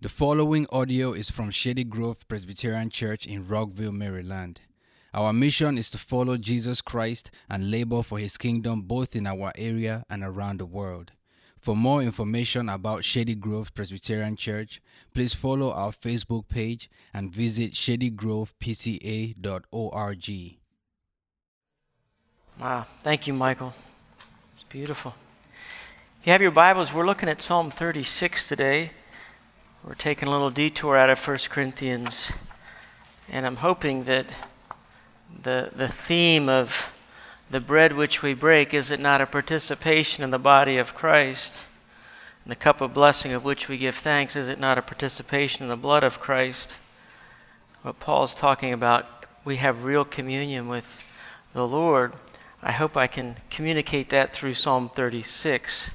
The following audio is from Shady Grove Presbyterian Church in Rockville, Maryland. Our mission is to follow Jesus Christ and labor for his kingdom both in our area and around the world. For more information about Shady Grove Presbyterian Church, please follow our Facebook page and visit shadygrovepca.org. Wow. Thank you, Michael. It's beautiful. If you have your Bibles, we're looking at Psalm 36 today. We're taking a little detour out of 1 Corinthians, and I'm hoping that the, the theme of the bread which we break is it not a participation in the body of Christ? And the cup of blessing of which we give thanks, is it not a participation in the blood of Christ? What Paul's talking about, we have real communion with the Lord. I hope I can communicate that through Psalm 36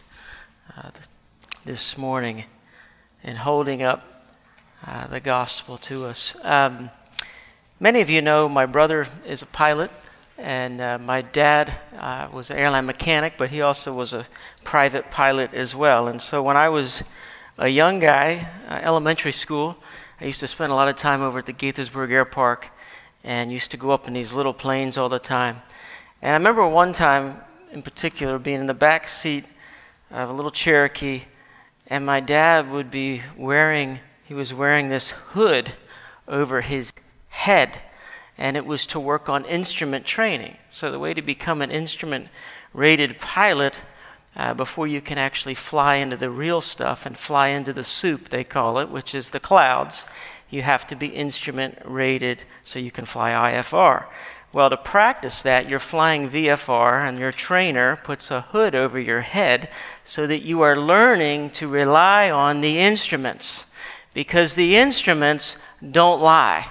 uh, this morning in holding up uh, the gospel to us. Um, many of you know my brother is a pilot, and uh, my dad uh, was an airline mechanic, but he also was a private pilot as well. And so when I was a young guy, uh, elementary school, I used to spend a lot of time over at the Gaithersburg Air Park and used to go up in these little planes all the time. And I remember one time in particular being in the back seat of a little Cherokee and my dad would be wearing he was wearing this hood over his head. And it was to work on instrument training. So the way to become an instrument rated pilot uh, before you can actually fly into the real stuff and fly into the soup they call it which is the clouds you have to be instrument rated so you can fly ifr well, to practice that, you're flying VFR, and your trainer puts a hood over your head so that you are learning to rely on the instruments because the instruments don't lie.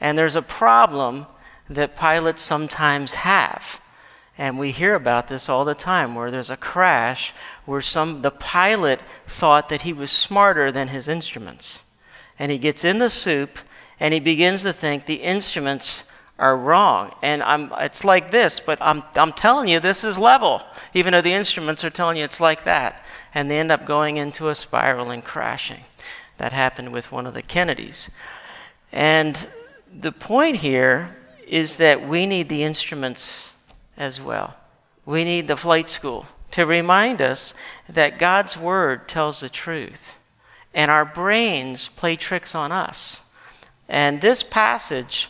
And there's a problem that pilots sometimes have. And we hear about this all the time where there's a crash where some the pilot thought that he was smarter than his instruments. And he gets in the soup and he begins to think the instruments are wrong. And I'm, it's like this, but I'm, I'm telling you this is level, even though the instruments are telling you it's like that. And they end up going into a spiral and crashing. That happened with one of the Kennedys. And the point here is that we need the instruments as well. We need the flight school to remind us that God's word tells the truth. And our brains play tricks on us. And this passage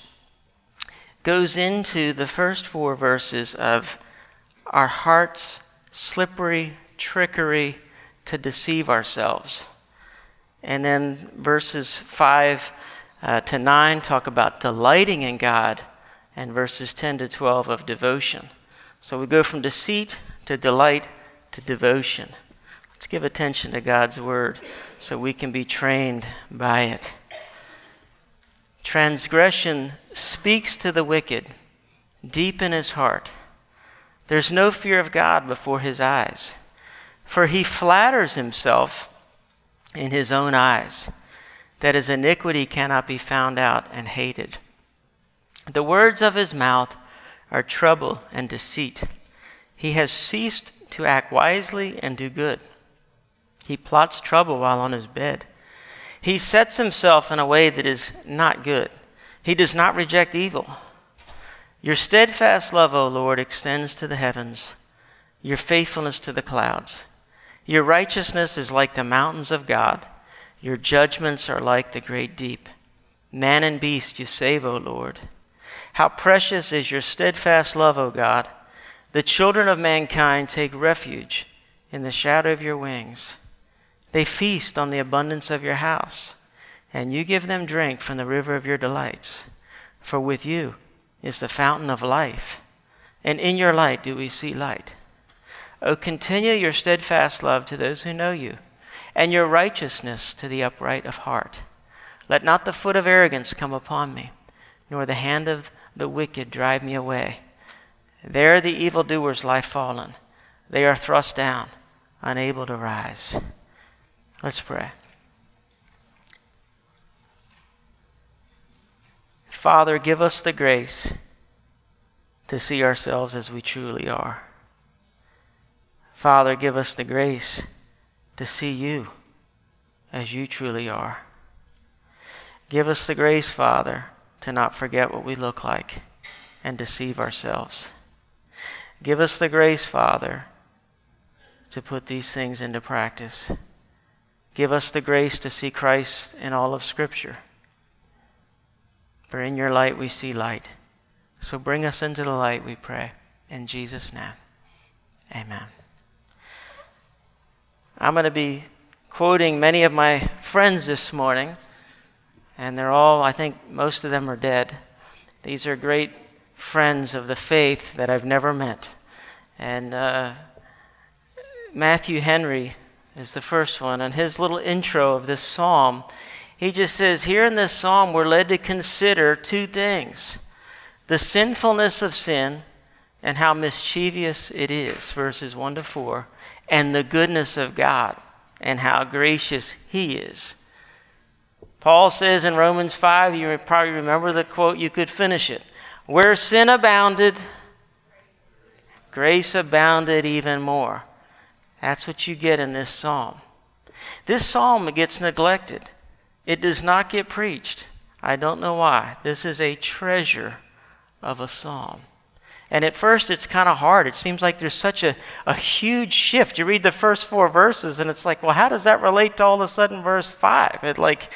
goes into the first four verses of our heart's slippery trickery to deceive ourselves. And then verses 5 uh, to 9 talk about delighting in God, and verses 10 to 12 of devotion. So we go from deceit to delight to devotion. Let's give attention to God's word so we can be trained by it. Transgression speaks to the wicked deep in his heart. There's no fear of God before his eyes, for he flatters himself in his own eyes that his iniquity cannot be found out and hated. The words of his mouth are trouble and deceit. He has ceased to act wisely and do good. He plots trouble while on his bed. He sets himself in a way that is not good. He does not reject evil. Your steadfast love, O Lord, extends to the heavens, your faithfulness to the clouds. Your righteousness is like the mountains of God, your judgments are like the great deep. Man and beast you save, O Lord. How precious is your steadfast love, O God. The children of mankind take refuge in the shadow of your wings. They feast on the abundance of your house, and you give them drink from the river of your delights. For with you is the fountain of life, and in your light do we see light. O continue your steadfast love to those who know you, and your righteousness to the upright of heart. Let not the foot of arrogance come upon me, nor the hand of the wicked drive me away. There the evildoers lie fallen, they are thrust down, unable to rise. Let's pray. Father, give us the grace to see ourselves as we truly are. Father, give us the grace to see you as you truly are. Give us the grace, Father, to not forget what we look like and deceive ourselves. Give us the grace, Father, to put these things into practice. Give us the grace to see Christ in all of Scripture. For in your light we see light. So bring us into the light, we pray. In Jesus' name, amen. I'm going to be quoting many of my friends this morning, and they're all, I think most of them are dead. These are great friends of the faith that I've never met. And uh, Matthew Henry is the first one, and his little intro of this psalm, he just says, Here in this psalm, we're led to consider two things the sinfulness of sin and how mischievous it is, verses 1 to 4, and the goodness of God and how gracious He is. Paul says in Romans 5, you probably remember the quote, you could finish it. Where sin abounded, grace abounded even more. That's what you get in this psalm. This psalm gets neglected, it does not get preached. I don't know why. This is a treasure of a psalm. And at first, it's kind of hard. It seems like there's such a, a huge shift. You read the first four verses, and it's like, well, how does that relate to all of a sudden verse 5? It, like,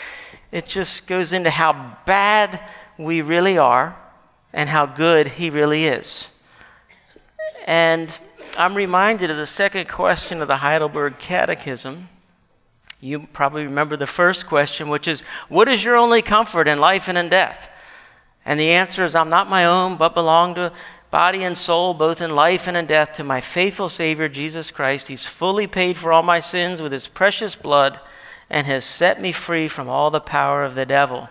it just goes into how bad we really are and how good He really is. And I'm reminded of the second question of the Heidelberg Catechism. You probably remember the first question, which is, What is your only comfort in life and in death? And the answer is, I'm not my own, but belong to body and soul, both in life and in death, to my faithful Savior, Jesus Christ. He's fully paid for all my sins with his precious blood and has set me free from all the power of the devil.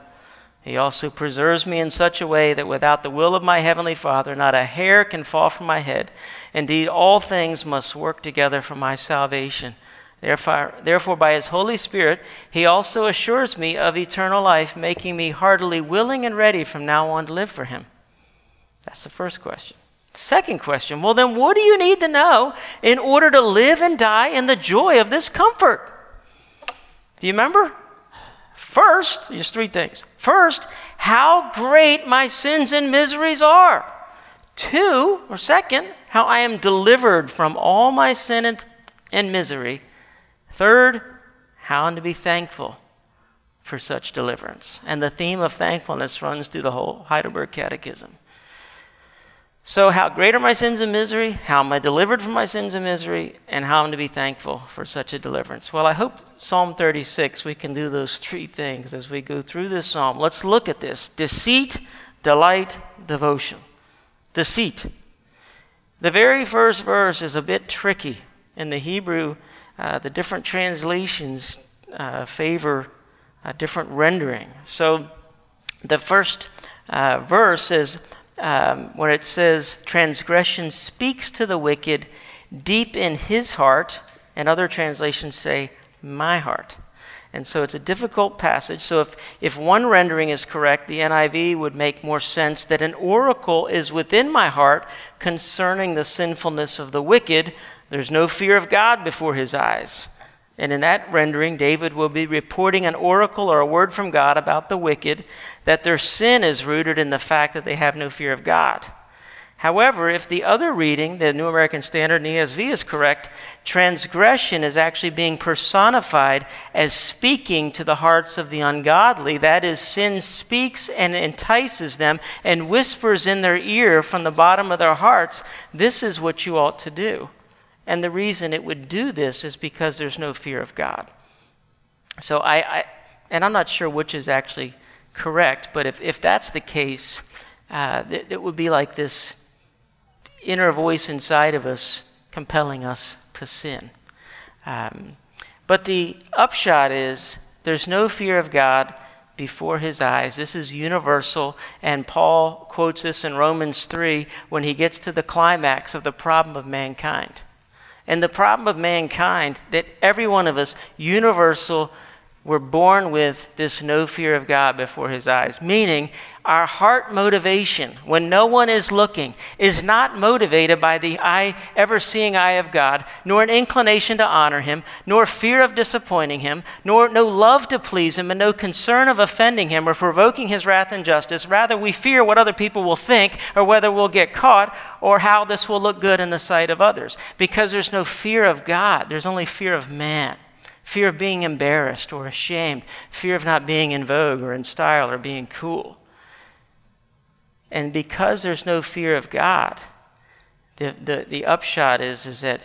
He also preserves me in such a way that without the will of my heavenly Father, not a hair can fall from my head. Indeed, all things must work together for my salvation. Therefore, therefore, by his Holy Spirit, he also assures me of eternal life, making me heartily willing and ready from now on to live for him. That's the first question. Second question well, then, what do you need to know in order to live and die in the joy of this comfort? Do you remember? First, there's three things. First, how great my sins and miseries are. Two, or second, how I am delivered from all my sin and, and misery. Third, how to be thankful for such deliverance. And the theme of thankfulness runs through the whole Heidelberg Catechism. So, how great are my sins and misery? How am I delivered from my sins and misery? And how am I to be thankful for such a deliverance? Well, I hope Psalm 36, we can do those three things as we go through this psalm. Let's look at this deceit, delight, devotion. Deceit. The very first verse is a bit tricky. In the Hebrew, uh, the different translations uh, favor a different rendering. So, the first uh, verse is um, where it says, transgression speaks to the wicked deep in his heart, and other translations say, my heart. And so it's a difficult passage. So if, if one rendering is correct, the NIV would make more sense that an oracle is within my heart concerning the sinfulness of the wicked. There's no fear of God before his eyes. And in that rendering, David will be reporting an oracle or a word from God about the wicked, that their sin is rooted in the fact that they have no fear of God. However, if the other reading, the New American Standard and ESV, is correct, transgression is actually being personified as speaking to the hearts of the ungodly. That is, sin speaks and entices them and whispers in their ear from the bottom of their hearts, This is what you ought to do. And the reason it would do this is because there's no fear of God. So I, I and I'm not sure which is actually correct, but if, if that's the case, uh, it, it would be like this inner voice inside of us compelling us to sin. Um, but the upshot is there's no fear of God before his eyes. This is universal, and Paul quotes this in Romans 3 when he gets to the climax of the problem of mankind. And the problem of mankind that every one of us, universal, we're born with this no fear of God before his eyes, meaning our heart motivation when no one is looking is not motivated by the eye, ever seeing eye of God, nor an inclination to honor him, nor fear of disappointing him, nor no love to please him, and no concern of offending him or provoking his wrath and justice. Rather, we fear what other people will think or whether we'll get caught or how this will look good in the sight of others. Because there's no fear of God, there's only fear of man fear of being embarrassed or ashamed, fear of not being in vogue or in style or being cool. And because there's no fear of God, the, the, the upshot is, is that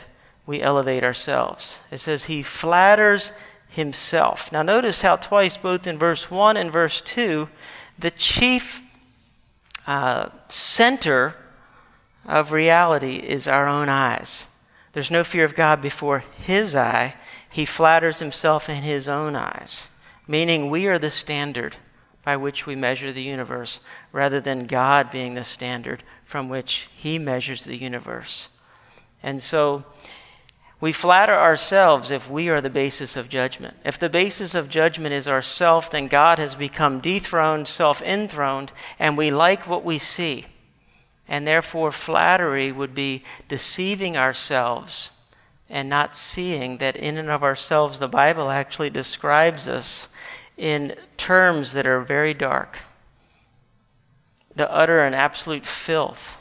we elevate ourselves. It says, He flatters Himself. Now, notice how twice, both in verse 1 and verse 2, the chief uh, center of reality is our own eyes. There's no fear of God before His eye, he flatters himself in his own eyes, meaning we are the standard by which we measure the universe, rather than God being the standard from which he measures the universe. And so we flatter ourselves if we are the basis of judgment. If the basis of judgment is ourself, then God has become dethroned, self enthroned, and we like what we see. And therefore, flattery would be deceiving ourselves and not seeing that in and of ourselves the Bible actually describes us in terms that are very dark. The utter and absolute filth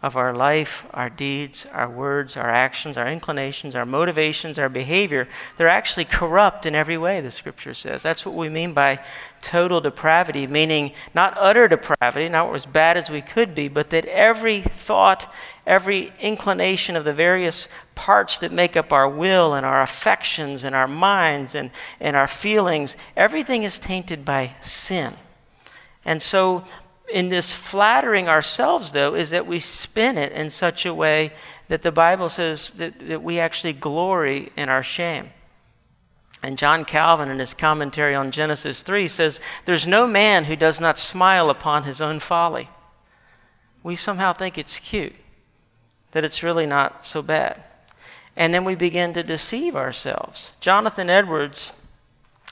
of our life, our deeds, our words, our actions, our inclinations, our motivations, our behavior, they're actually corrupt in every way, the scripture says. That's what we mean by total depravity, meaning not utter depravity, not as bad as we could be, but that every thought, every inclination of the various parts that make up our will and our affections and our minds and, and our feelings, everything is tainted by sin. And so in this flattering ourselves, though, is that we spin it in such a way that the Bible says that, that we actually glory in our shame. And John Calvin, in his commentary on Genesis 3, says, There's no man who does not smile upon his own folly. We somehow think it's cute, that it's really not so bad. And then we begin to deceive ourselves. Jonathan Edwards,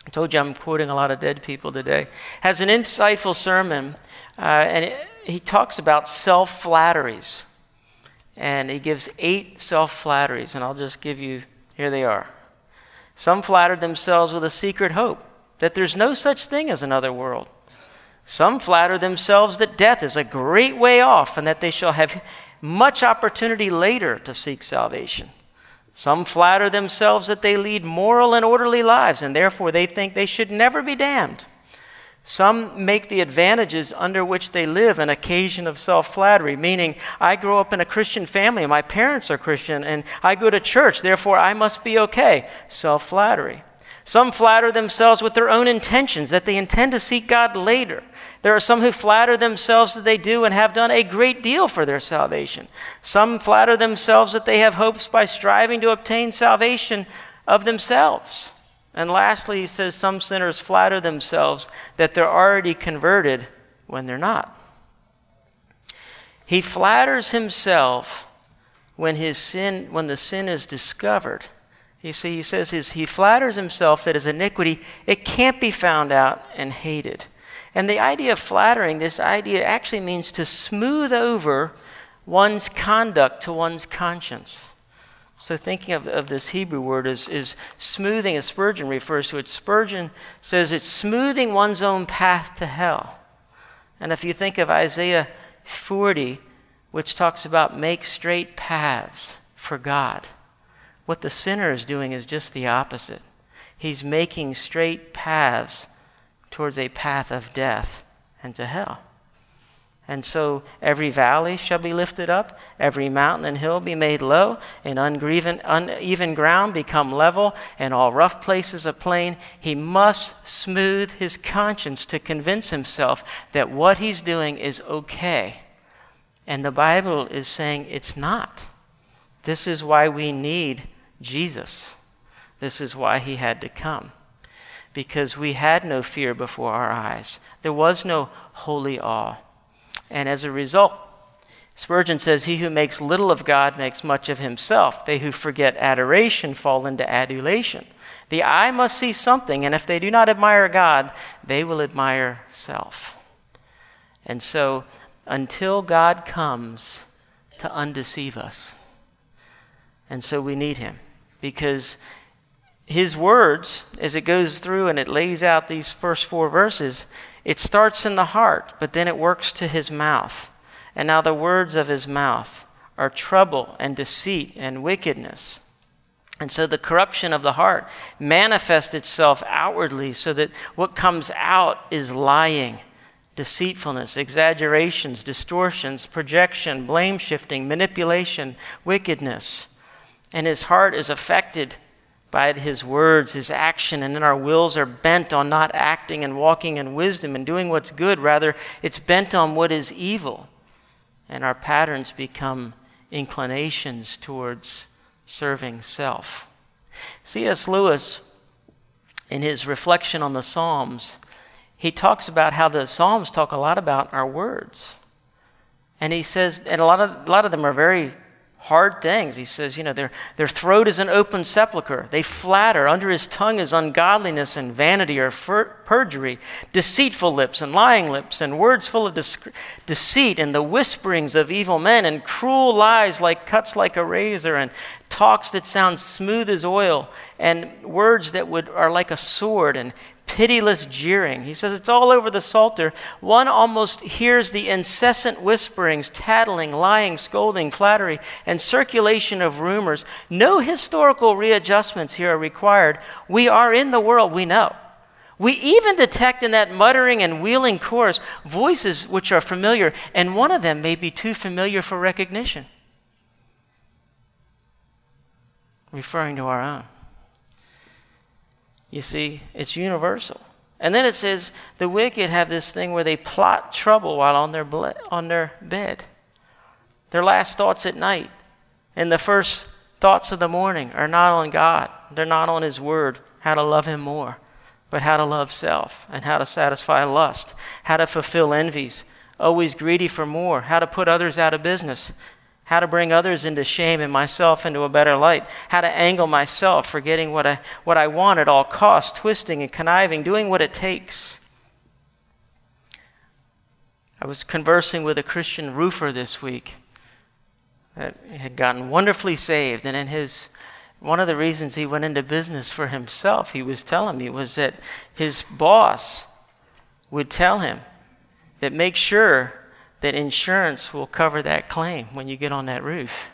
I told you I'm quoting a lot of dead people today, has an insightful sermon uh, and it, he talks about self flatteries. And he gives eight self flatteries, and I'll just give you, here they are. Some flattered themselves with a secret hope that there's no such thing as another world. Some flatter themselves that death is a great way off and that they shall have much opportunity later to seek salvation. Some flatter themselves that they lead moral and orderly lives and therefore they think they should never be damned. Some make the advantages under which they live an occasion of self flattery, meaning, I grow up in a Christian family, my parents are Christian, and I go to church, therefore I must be okay. Self flattery. Some flatter themselves with their own intentions, that they intend to seek God later. There are some who flatter themselves that they do and have done a great deal for their salvation. Some flatter themselves that they have hopes by striving to obtain salvation of themselves. And lastly, he says some sinners flatter themselves that they're already converted when they're not. He flatters himself when his sin when the sin is discovered. You see, he says his, he flatters himself that his iniquity it can't be found out and hated. And the idea of flattering, this idea actually means to smooth over one's conduct to one's conscience. So, thinking of, of this Hebrew word is, is smoothing, as Spurgeon refers to it. Spurgeon says it's smoothing one's own path to hell. And if you think of Isaiah 40, which talks about make straight paths for God, what the sinner is doing is just the opposite. He's making straight paths towards a path of death and to hell. And so every valley shall be lifted up, every mountain and hill be made low, and uneven, uneven ground become level, and all rough places a plain. He must smooth his conscience to convince himself that what he's doing is okay. And the Bible is saying it's not. This is why we need Jesus. This is why he had to come. Because we had no fear before our eyes, there was no holy awe. And as a result, Spurgeon says, He who makes little of God makes much of himself. They who forget adoration fall into adulation. The eye must see something, and if they do not admire God, they will admire self. And so, until God comes to undeceive us, and so we need Him, because His words, as it goes through and it lays out these first four verses, it starts in the heart, but then it works to His mouth. And now the words of His mouth are trouble and deceit and wickedness. And so the corruption of the heart manifests itself outwardly so that what comes out is lying, deceitfulness, exaggerations, distortions, projection, blame shifting, manipulation, wickedness. And his heart is affected by his words, his action, and then our wills are bent on not acting and walking in wisdom and doing what's good. Rather, it's bent on what is evil. And our patterns become inclinations towards serving self. C.S. Lewis, in his reflection on the Psalms, he talks about how the Psalms talk a lot about our words. And he says, and a lot of, a lot of them are very hard things. He says, you know, their, their throat is an open sepulchre. They flatter. Under his tongue is ungodliness and vanity or fer- perjury, deceitful lips and lying lips, and words full of deceit, and the whisperings of evil men, and cruel lies like cuts like a razor, and talks that sound smooth as oil, and words that would, are like a sword, and pitiless jeering. He says it's all over the Psalter. One almost hears the incessant whisperings, tattling, lying, scolding, flattery, and circulation of rumors. No historical readjustments here are required. We are in the world, we know. We even detect in that muttering and wheeling chorus voices which are familiar, and one of them may be too familiar for recognition, referring to our own. You see, it's universal. And then it says the wicked have this thing where they plot trouble while on their, ble- on their bed. Their last thoughts at night and the first thoughts of the morning are not on God. They're not on His Word, how to love Him more, but how to love self and how to satisfy lust, how to fulfill envies, always greedy for more, how to put others out of business, how to bring others into shame and myself into a better light, how to angle myself, forgetting what I, what I want at all costs, twisting and conniving, doing what it takes. I was conversing with a Christian roofer this week that had gotten wonderfully saved, and in his one of the reasons he went into business for himself, he was telling me, was that his boss would tell him that make sure that insurance will cover that claim when you get on that roof.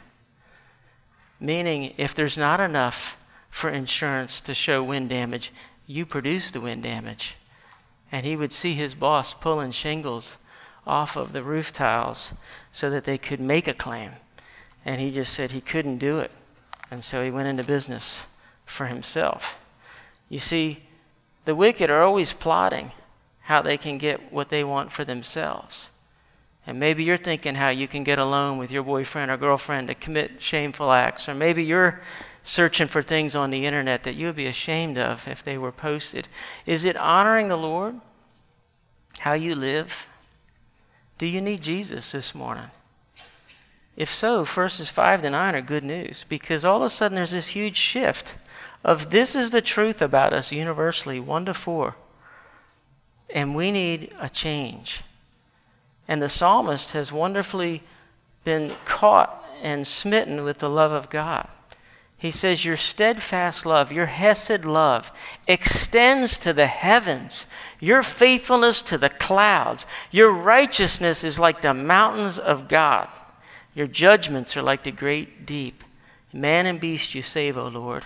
Meaning, if there's not enough for insurance to show wind damage, you produce the wind damage. And he would see his boss pulling shingles off of the roof tiles so that they could make a claim. And he just said he couldn't do it. And so he went into business for himself. You see, the wicked are always plotting how they can get what they want for themselves. And maybe you're thinking how you can get alone with your boyfriend or girlfriend to commit shameful acts. Or maybe you're searching for things on the internet that you would be ashamed of if they were posted. Is it honoring the Lord? How you live? Do you need Jesus this morning? If so, verses 5 to 9 are good news because all of a sudden there's this huge shift of this is the truth about us universally, 1 to 4. And we need a change. And the psalmist has wonderfully been caught and smitten with the love of God. He says, Your steadfast love, your Hesed love, extends to the heavens, your faithfulness to the clouds. Your righteousness is like the mountains of God. Your judgments are like the great deep. Man and beast you save, O Lord.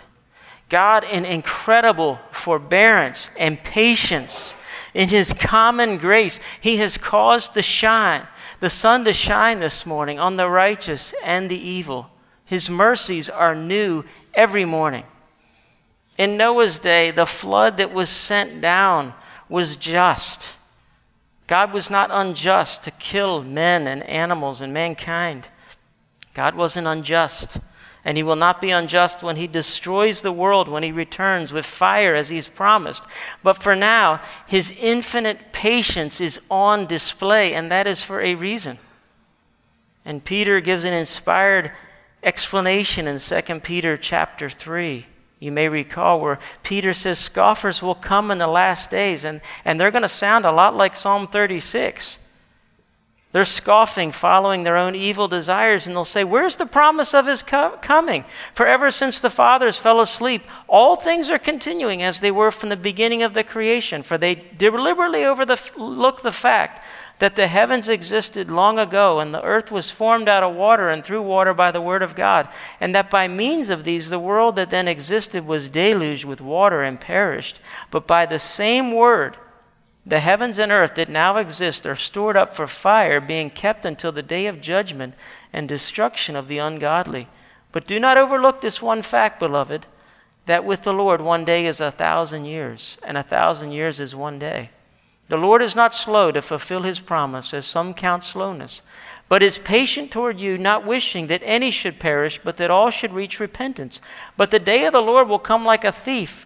God, in incredible forbearance and patience, in His common grace, He has caused the shine, the sun to shine this morning on the righteous and the evil. His mercies are new every morning. In Noah's day, the flood that was sent down was just. God was not unjust to kill men and animals and mankind. God wasn't unjust and he will not be unjust when he destroys the world when he returns with fire as he's promised. But for now, his infinite patience is on display, and that is for a reason. And Peter gives an inspired explanation in 2 Peter chapter 3 You may recall where Peter says scoffers will come in the last days, and, and they're going to sound a lot like Psalm 36. They're scoffing, following their own evil desires, and they'll say, Where's the promise of his co- coming? For ever since the fathers fell asleep, all things are continuing as they were from the beginning of the creation. For they deliberately overlook the fact that the heavens existed long ago, and the earth was formed out of water and through water by the word of God, and that by means of these the world that then existed was deluged with water and perished. But by the same word, the heavens and earth that now exist are stored up for fire, being kept until the day of judgment and destruction of the ungodly. But do not overlook this one fact, beloved, that with the Lord one day is a thousand years, and a thousand years is one day. The Lord is not slow to fulfill his promise, as some count slowness, but is patient toward you, not wishing that any should perish, but that all should reach repentance. But the day of the Lord will come like a thief.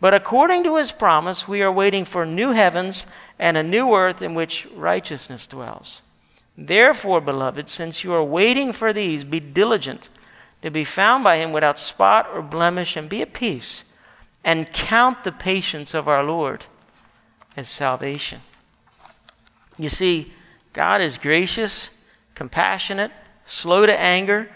But according to his promise, we are waiting for new heavens and a new earth in which righteousness dwells. Therefore, beloved, since you are waiting for these, be diligent to be found by him without spot or blemish, and be at peace, and count the patience of our Lord as salvation. You see, God is gracious, compassionate, slow to anger,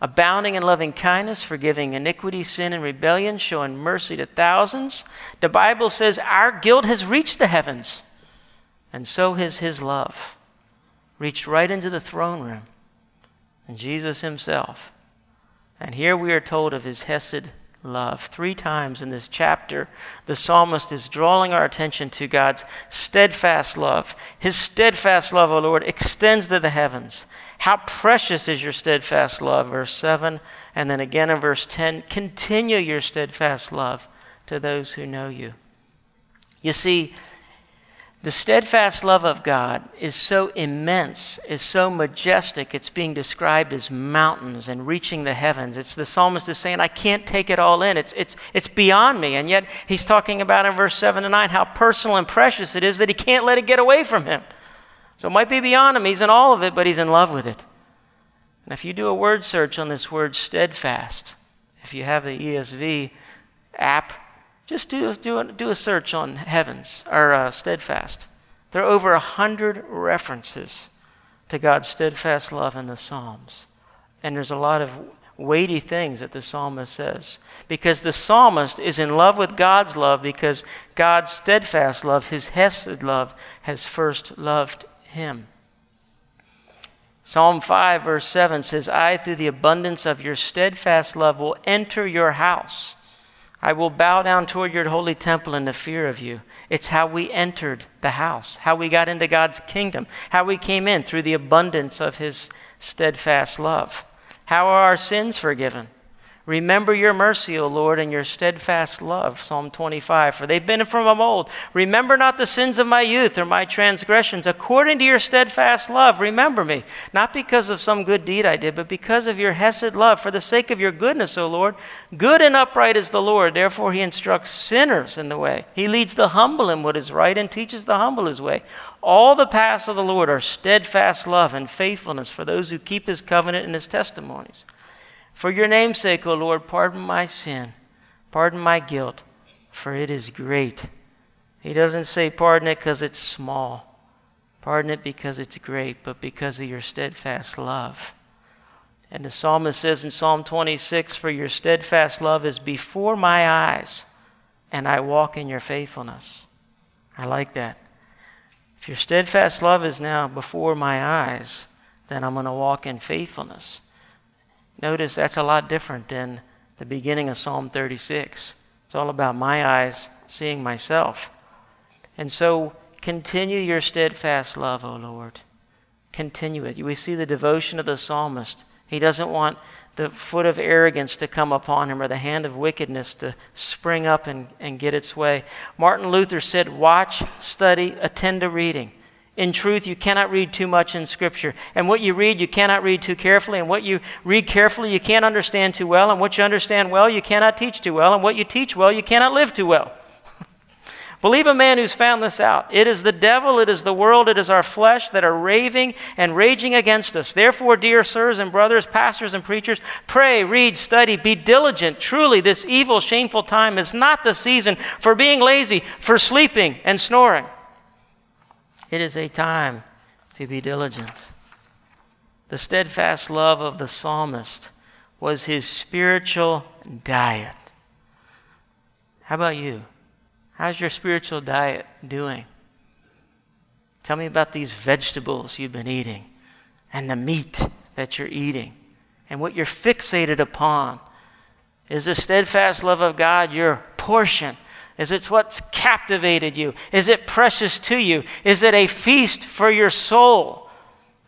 abounding in loving kindness, forgiving iniquity, sin, and rebellion, showing mercy to thousands. The Bible says our guilt has reached the heavens. And so has his love reached right into the throne room and Jesus himself. And here we are told of his Hesed love. Three times in this chapter, the psalmist is drawing our attention to God's steadfast love. His steadfast love, O Lord, extends to the heavens. How precious is your steadfast love, verse 7. And then again in verse 10, continue your steadfast love to those who know you. You see, the steadfast love of God is so immense, is so majestic, it's being described as mountains and reaching the heavens. It's the psalmist is saying, I can't take it all in. It's, it's, it's beyond me. And yet he's talking about in verse 7 to 9 how personal and precious it is that he can't let it get away from him. So it might be beyond him. He's in all of it, but he's in love with it. And if you do a word search on this word steadfast, if you have the ESV app, just do, do, a, do a search on heavens or uh, steadfast. There are over a hundred references to God's steadfast love in the Psalms. And there's a lot of weighty things that the psalmist says. Because the psalmist is in love with God's love because God's steadfast love, his Hesed love, has first loved him. Psalm 5, verse 7 says, I, through the abundance of your steadfast love, will enter your house. I will bow down toward your holy temple in the fear of you. It's how we entered the house, how we got into God's kingdom, how we came in through the abundance of his steadfast love. How are our sins forgiven? Remember your mercy, O Lord, and your steadfast love. Psalm 25. For they've been from of old. Remember not the sins of my youth or my transgressions. According to your steadfast love, remember me. Not because of some good deed I did, but because of your Hesed love. For the sake of your goodness, O Lord. Good and upright is the Lord. Therefore, he instructs sinners in the way. He leads the humble in what is right and teaches the humble his way. All the paths of the Lord are steadfast love and faithfulness for those who keep his covenant and his testimonies. For your name's sake, O Lord, pardon my sin, pardon my guilt, for it is great. He doesn't say pardon it because it's small, pardon it because it's great, but because of your steadfast love. And the psalmist says in Psalm 26 For your steadfast love is before my eyes, and I walk in your faithfulness. I like that. If your steadfast love is now before my eyes, then I'm going to walk in faithfulness. Notice that's a lot different than the beginning of Psalm 36. It's all about my eyes seeing myself. And so continue your steadfast love, O Lord. Continue it. We see the devotion of the psalmist. He doesn't want the foot of arrogance to come upon him or the hand of wickedness to spring up and, and get its way. Martin Luther said, Watch, study, attend to reading. In truth, you cannot read too much in Scripture. And what you read, you cannot read too carefully. And what you read carefully, you can't understand too well. And what you understand well, you cannot teach too well. And what you teach well, you cannot live too well. Believe a man who's found this out. It is the devil, it is the world, it is our flesh that are raving and raging against us. Therefore, dear sirs and brothers, pastors and preachers, pray, read, study, be diligent. Truly, this evil, shameful time is not the season for being lazy, for sleeping and snoring. It is a time to be diligent. The steadfast love of the psalmist was his spiritual diet. How about you? How's your spiritual diet doing? Tell me about these vegetables you've been eating and the meat that you're eating and what you're fixated upon. Is the steadfast love of God your portion? Is it what's captivated you? Is it precious to you? Is it a feast for your soul?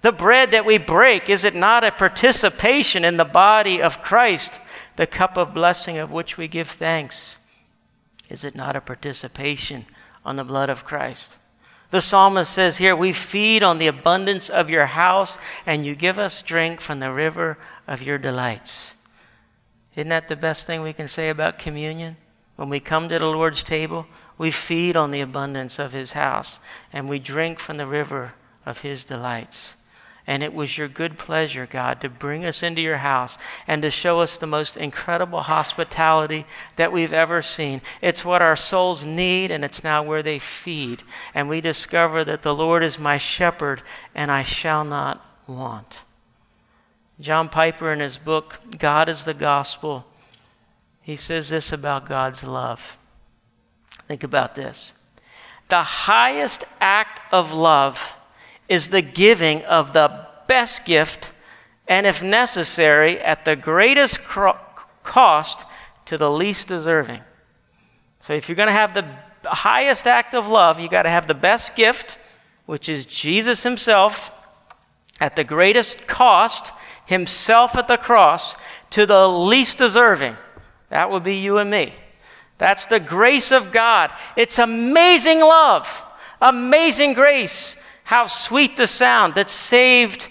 The bread that we break, is it not a participation in the body of Christ, the cup of blessing of which we give thanks? Is it not a participation on the blood of Christ? The psalmist says here, We feed on the abundance of your house, and you give us drink from the river of your delights. Isn't that the best thing we can say about communion? When we come to the Lord's table, we feed on the abundance of His house and we drink from the river of His delights. And it was your good pleasure, God, to bring us into your house and to show us the most incredible hospitality that we've ever seen. It's what our souls need, and it's now where they feed. And we discover that the Lord is my shepherd, and I shall not want. John Piper, in his book, God is the Gospel, he says this about God's love. Think about this. The highest act of love is the giving of the best gift, and if necessary, at the greatest cro- cost to the least deserving. So if you're going to have the highest act of love, you got to have the best gift, which is Jesus himself, at the greatest cost, himself at the cross, to the least deserving. That would be you and me. That's the grace of God. It's amazing love, amazing grace. How sweet the sound that saved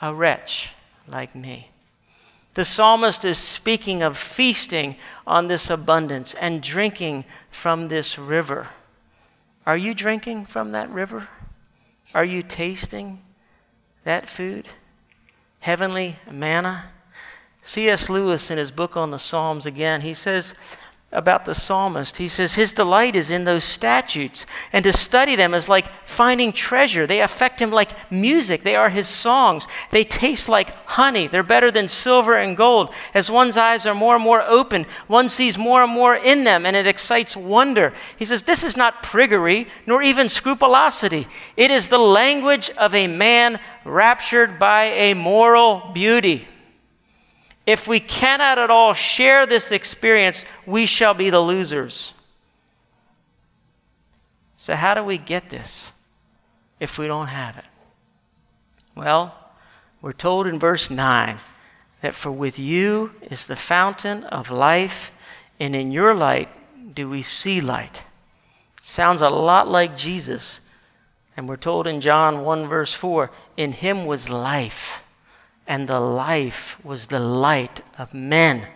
a wretch like me. The psalmist is speaking of feasting on this abundance and drinking from this river. Are you drinking from that river? Are you tasting that food? Heavenly manna? C.S. Lewis, in his book on the Psalms, again, he says about the psalmist, he says, His delight is in those statutes, and to study them is like finding treasure. They affect him like music. They are his songs. They taste like honey. They're better than silver and gold. As one's eyes are more and more open, one sees more and more in them, and it excites wonder. He says, This is not priggery, nor even scrupulosity. It is the language of a man raptured by a moral beauty. If we cannot at all share this experience, we shall be the losers. So, how do we get this if we don't have it? Well, we're told in verse 9 that for with you is the fountain of life, and in your light do we see light. Sounds a lot like Jesus. And we're told in John 1, verse 4 in him was life and the life was the light of men.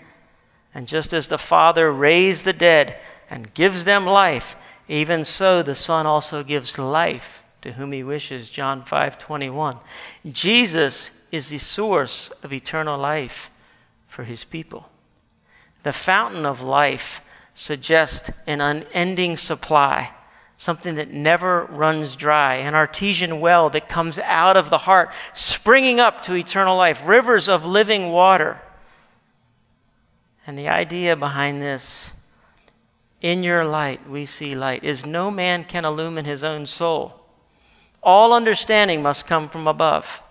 And just as the Father raised the dead and gives them life, even so the Son also gives life to whom he wishes. John 5:21. Jesus is the source of eternal life for his people. The fountain of life suggests an unending supply something that never runs dry, an artesian well that comes out of the heart, springing up to eternal life, rivers of living water. And the idea behind this, in your light we see light, is no man can illumine his own soul. All understanding must come from above.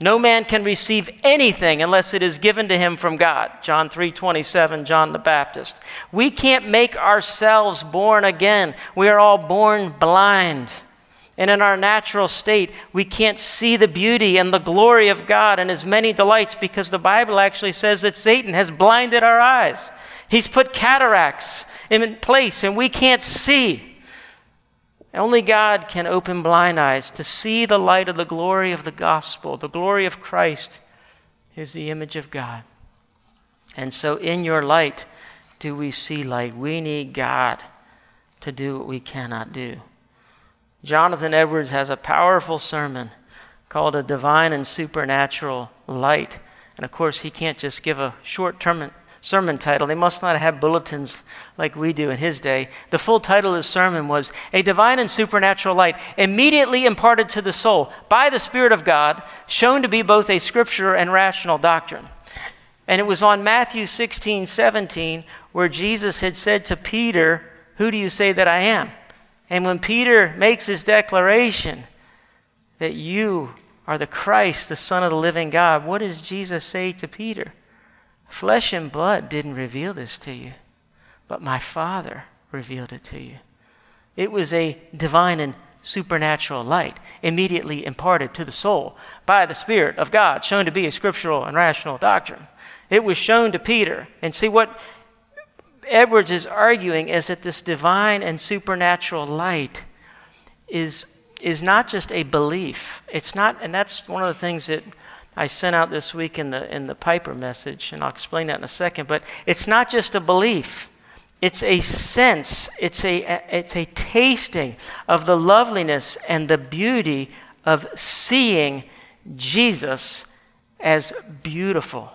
No man can receive anything unless it is given to him from God. John 3:27, John the Baptist. We can't make ourselves born again. We are all born blind. And in our natural state, we can't see the beauty and the glory of God and his many delights because the Bible actually says that Satan has blinded our eyes. He's put cataracts in place and we can't see. Only God can open blind eyes to see the light of the glory of the gospel, the glory of Christ, who's the image of God. And so, in your light, do we see light? We need God to do what we cannot do. Jonathan Edwards has a powerful sermon called A Divine and Supernatural Light. And of course, he can't just give a short term sermon title. They must not have bulletins like we do in his day. The full title of his sermon was A Divine and Supernatural Light, immediately imparted to the soul by the Spirit of God, shown to be both a scripture and rational doctrine. And it was on Matthew 16, 17, where Jesus had said to Peter, Who do you say that I am? And when Peter makes his declaration that you are the Christ, the Son of the living God, what does Jesus say to Peter? Flesh and blood didn't reveal this to you, but my Father revealed it to you. It was a divine and supernatural light immediately imparted to the soul by the Spirit of God, shown to be a scriptural and rational doctrine. It was shown to Peter. And see what Edwards is arguing is that this divine and supernatural light is, is not just a belief. It's not, and that's one of the things that I sent out this week in the, in the Piper message, and I'll explain that in a second. But it's not just a belief, it's a sense, it's a, it's a tasting of the loveliness and the beauty of seeing Jesus as beautiful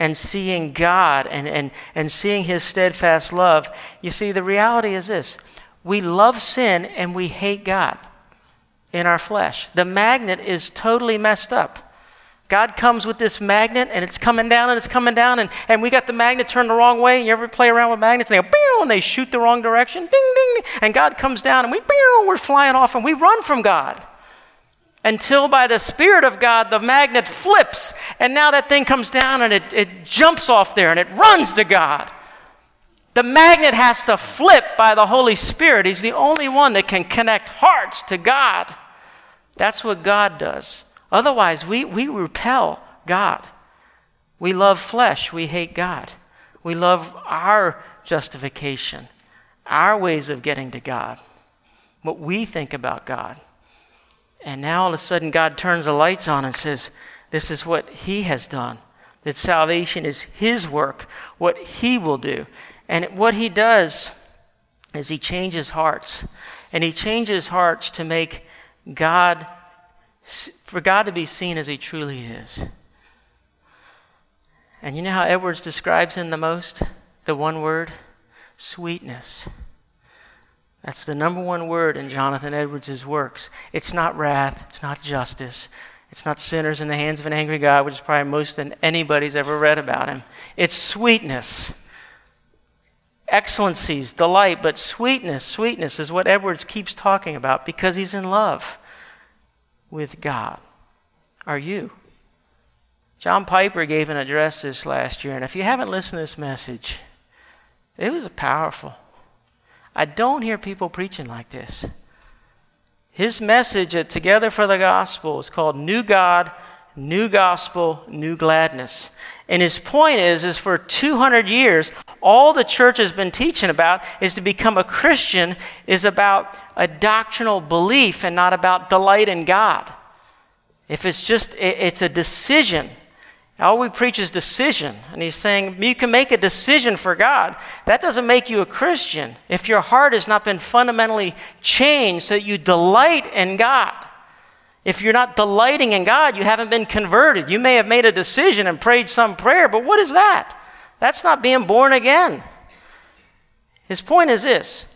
and seeing God and, and, and seeing His steadfast love. You see, the reality is this we love sin and we hate God in our flesh. The magnet is totally messed up. God comes with this magnet and it's coming down and it's coming down, and, and we got the magnet turned the wrong way. And you ever play around with magnets and they go, and they shoot the wrong direction? Ding, ding, ding. And God comes down and we, we're flying off and we run from God until by the Spirit of God the magnet flips, and now that thing comes down and it, it jumps off there and it runs to God. The magnet has to flip by the Holy Spirit. He's the only one that can connect hearts to God. That's what God does. Otherwise, we, we repel God. We love flesh, we hate God. We love our justification, our ways of getting to God, what we think about God. And now all of a sudden, God turns the lights on and says, This is what He has done. That salvation is His work, what He will do. And what He does is He changes hearts. And He changes hearts to make God, for God to be seen as He truly is. And you know how Edwards describes Him the most? The one word? Sweetness. That's the number one word in Jonathan Edwards' works. It's not wrath, it's not justice, it's not sinners in the hands of an angry God, which is probably most than anybody's ever read about him. It's sweetness, excellencies, delight, but sweetness, sweetness is what Edwards keeps talking about because he's in love with God. Are you? John Piper gave an address this last year, and if you haven't listened to this message, it was powerful. I don't hear people preaching like this. His message at Together for the Gospel is called New God, New Gospel, New Gladness. And his point is, is for 200 years, all the church has been teaching about is to become a Christian is about a doctrinal belief and not about delight in God. If it's just, it's a decision all we preach is decision. And he's saying you can make a decision for God. That doesn't make you a Christian if your heart has not been fundamentally changed so that you delight in God. If you're not delighting in God, you haven't been converted. You may have made a decision and prayed some prayer, but what is that? That's not being born again. His point is this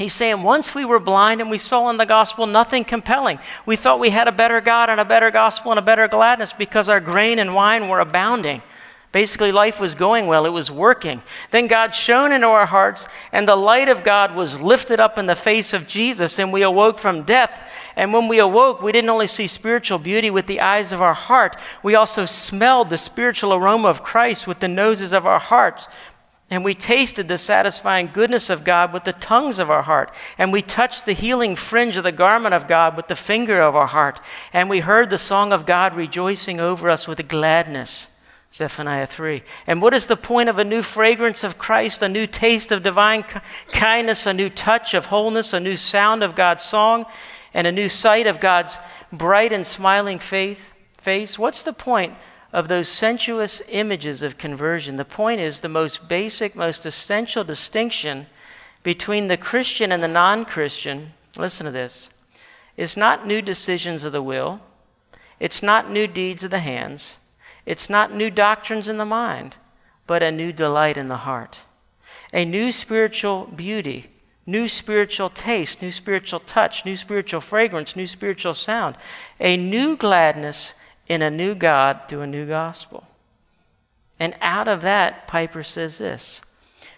He's saying once we were blind and we saw in the gospel nothing compelling. We thought we had a better God and a better gospel and a better gladness because our grain and wine were abounding. Basically, life was going well, it was working. Then God shone into our hearts, and the light of God was lifted up in the face of Jesus, and we awoke from death. And when we awoke, we didn't only see spiritual beauty with the eyes of our heart, we also smelled the spiritual aroma of Christ with the noses of our hearts. And we tasted the satisfying goodness of God with the tongues of our heart. And we touched the healing fringe of the garment of God with the finger of our heart. And we heard the song of God rejoicing over us with gladness Zephaniah 3. And what is the point of a new fragrance of Christ, a new taste of divine kindness, a new touch of wholeness, a new sound of God's song, and a new sight of God's bright and smiling faith, face? What's the point of those sensuous images of conversion? The point is the most basic, most essential distinction between the Christian and the non Christian. Listen to this. It's not new decisions of the will. It's not new deeds of the hands. It's not new doctrines in the mind, but a new delight in the heart. A new spiritual beauty, new spiritual taste, new spiritual touch, new spiritual fragrance, new spiritual sound. A new gladness in a new God through a new gospel. And out of that, Piper says this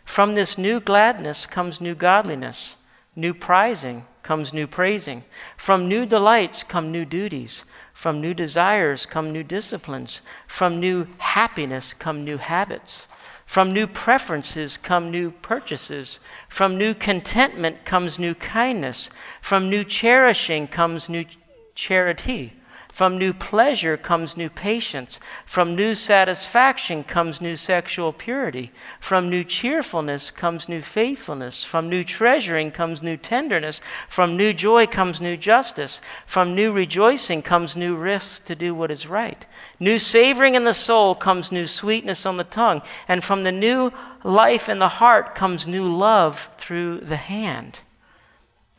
From this new gladness comes new godliness, new prizing comes new praising. From new delights come new duties. From new desires come new disciplines. From new happiness come new habits. From new preferences come new purchases. From new contentment comes new kindness. From new cherishing comes new charity. From new pleasure comes new patience. From new satisfaction comes new sexual purity. From new cheerfulness comes new faithfulness. From new treasuring comes new tenderness. From new joy comes new justice. From new rejoicing comes new risk to do what is right. New savoring in the soul comes new sweetness on the tongue. And from the new life in the heart comes new love through the hand.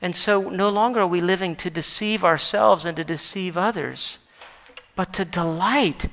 And so no longer are we living to deceive ourselves and to deceive others, but to delight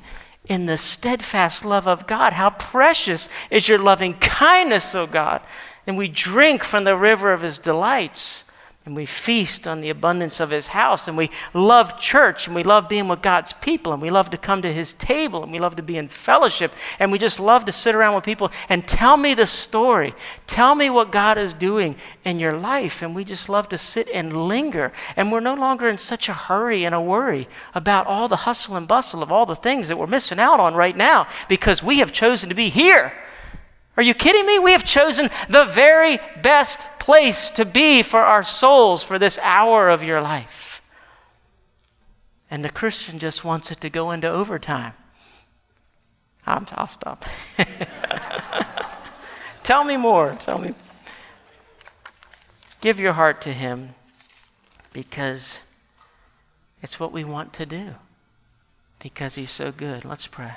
in the steadfast love of God. How precious is your loving kindness, O God. And we drink from the river of his delights and we feast on the abundance of his house and we love church and we love being with God's people and we love to come to his table and we love to be in fellowship and we just love to sit around with people and tell me the story. Tell me what God is doing in your life and we just love to sit and linger and we're no longer in such a hurry and a worry about all the hustle and bustle of all the things that we're missing out on right now because we have chosen to be here. Are you kidding me? We have chosen the very best place to be for our souls for this hour of your life. And the Christian just wants it to go into overtime. i will stop. Tell me more. Tell me. Give your heart to Him because it's what we want to do because He's so good. Let's pray.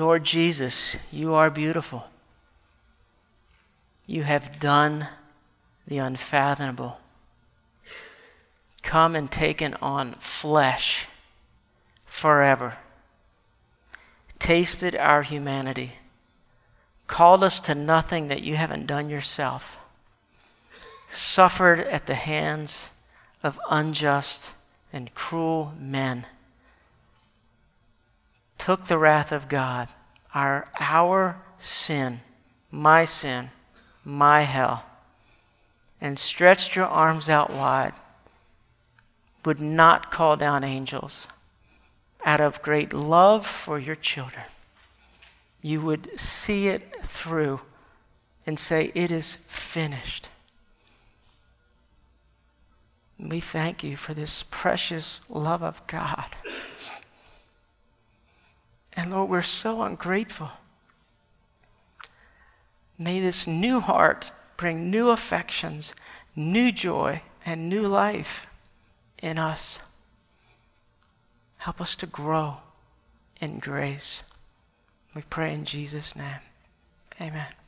Lord Jesus, you are beautiful. You have done the unfathomable. Come and taken on flesh forever. Tasted our humanity. Called us to nothing that you haven't done yourself. Suffered at the hands of unjust and cruel men took the wrath of God, our, our sin, my sin, my hell, and stretched your arms out wide, would not call down angels out of great love for your children. You would see it through and say, It is finished. We thank you for this precious love of God. And Lord, we're so ungrateful. May this new heart bring new affections, new joy, and new life in us. Help us to grow in grace. We pray in Jesus' name. Amen.